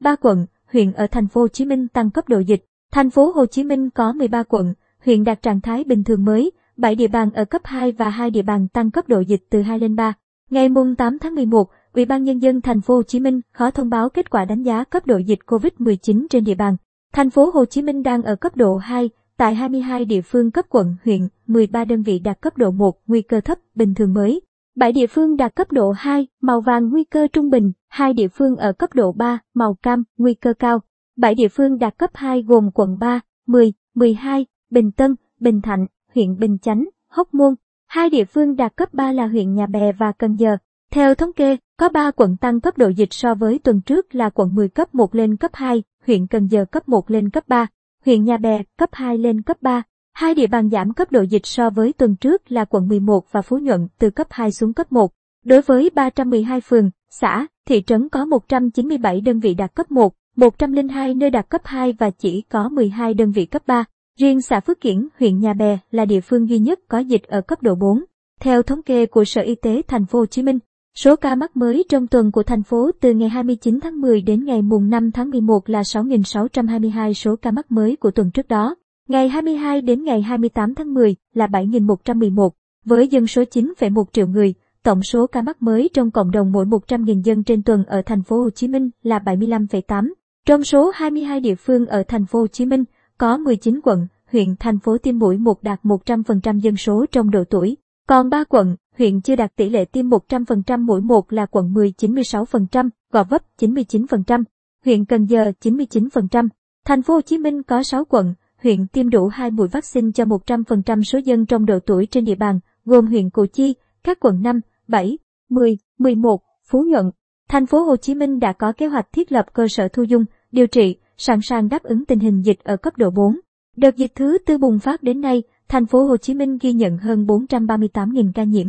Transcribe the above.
ba quận, huyện ở thành phố Hồ Chí Minh tăng cấp độ dịch. Thành phố Hồ Chí Minh có 13 quận, huyện đạt trạng thái bình thường mới, 7 địa bàn ở cấp 2 và 2 địa bàn tăng cấp độ dịch từ 2 lên 3. Ngày mùng 8 tháng 11, Ủy ban nhân dân thành phố Hồ Chí Minh khó thông báo kết quả đánh giá cấp độ dịch COVID-19 trên địa bàn. Thành phố Hồ Chí Minh đang ở cấp độ 2 tại 22 địa phương cấp quận, huyện, 13 đơn vị đạt cấp độ 1, nguy cơ thấp, bình thường mới. 7 địa phương đạt cấp độ 2, màu vàng nguy cơ trung bình, 2 địa phương ở cấp độ 3, màu cam, nguy cơ cao. 7 địa phương đạt cấp 2 gồm quận 3, 10, 12, Bình Tân, Bình Thạnh, huyện Bình Chánh, Hóc Môn. Hai địa phương đạt cấp 3 là huyện Nhà Bè và Cần Giờ. Theo thống kê, có 3 quận tăng cấp độ dịch so với tuần trước là quận 10 cấp 1 lên cấp 2, huyện Cần Giờ cấp 1 lên cấp 3, huyện Nhà Bè cấp 2 lên cấp 3. Hai địa bàn giảm cấp độ dịch so với tuần trước là quận 11 và Phú Nhuận từ cấp 2 xuống cấp 1. Đối với 312 phường, xã, thị trấn có 197 đơn vị đạt cấp 1, 102 nơi đạt cấp 2 và chỉ có 12 đơn vị cấp 3. Riêng xã Phước Kiển, huyện Nhà Bè là địa phương duy nhất có dịch ở cấp độ 4. Theo thống kê của Sở Y tế Thành phố Hồ Chí Minh, số ca mắc mới trong tuần của thành phố từ ngày 29 tháng 10 đến ngày mùng 5 tháng 11 là 6.622 số ca mắc mới của tuần trước đó. Ngày 22 đến ngày 28 tháng 10 là 7.111, với dân số 9,1 triệu người, tổng số ca mắc mới trong cộng đồng mỗi 100.000 dân trên tuần ở thành phố Hồ Chí Minh là 75,8. Trong số 22 địa phương ở thành phố Hồ Chí Minh, có 19 quận, huyện, thành phố tiêm mũi 1 đạt 100% dân số trong độ tuổi. Còn 3 quận, huyện chưa đạt tỷ lệ tiêm 100% mũi 1 là quận 10 96%, Gò Vấp 99%, huyện Cần Giờ 99%. Thành phố Hồ Chí Minh có 6 quận, huyện tiêm đủ 2 mũi vaccine cho 100% số dân trong độ tuổi trên địa bàn, gồm huyện Củ Chi, các quận 5, 7, 10, 11, Phú Nhuận. Thành phố Hồ Chí Minh đã có kế hoạch thiết lập cơ sở thu dung, điều trị, sẵn sàng đáp ứng tình hình dịch ở cấp độ 4. Đợt dịch thứ tư bùng phát đến nay, thành phố Hồ Chí Minh ghi nhận hơn 438.000 ca nhiễm.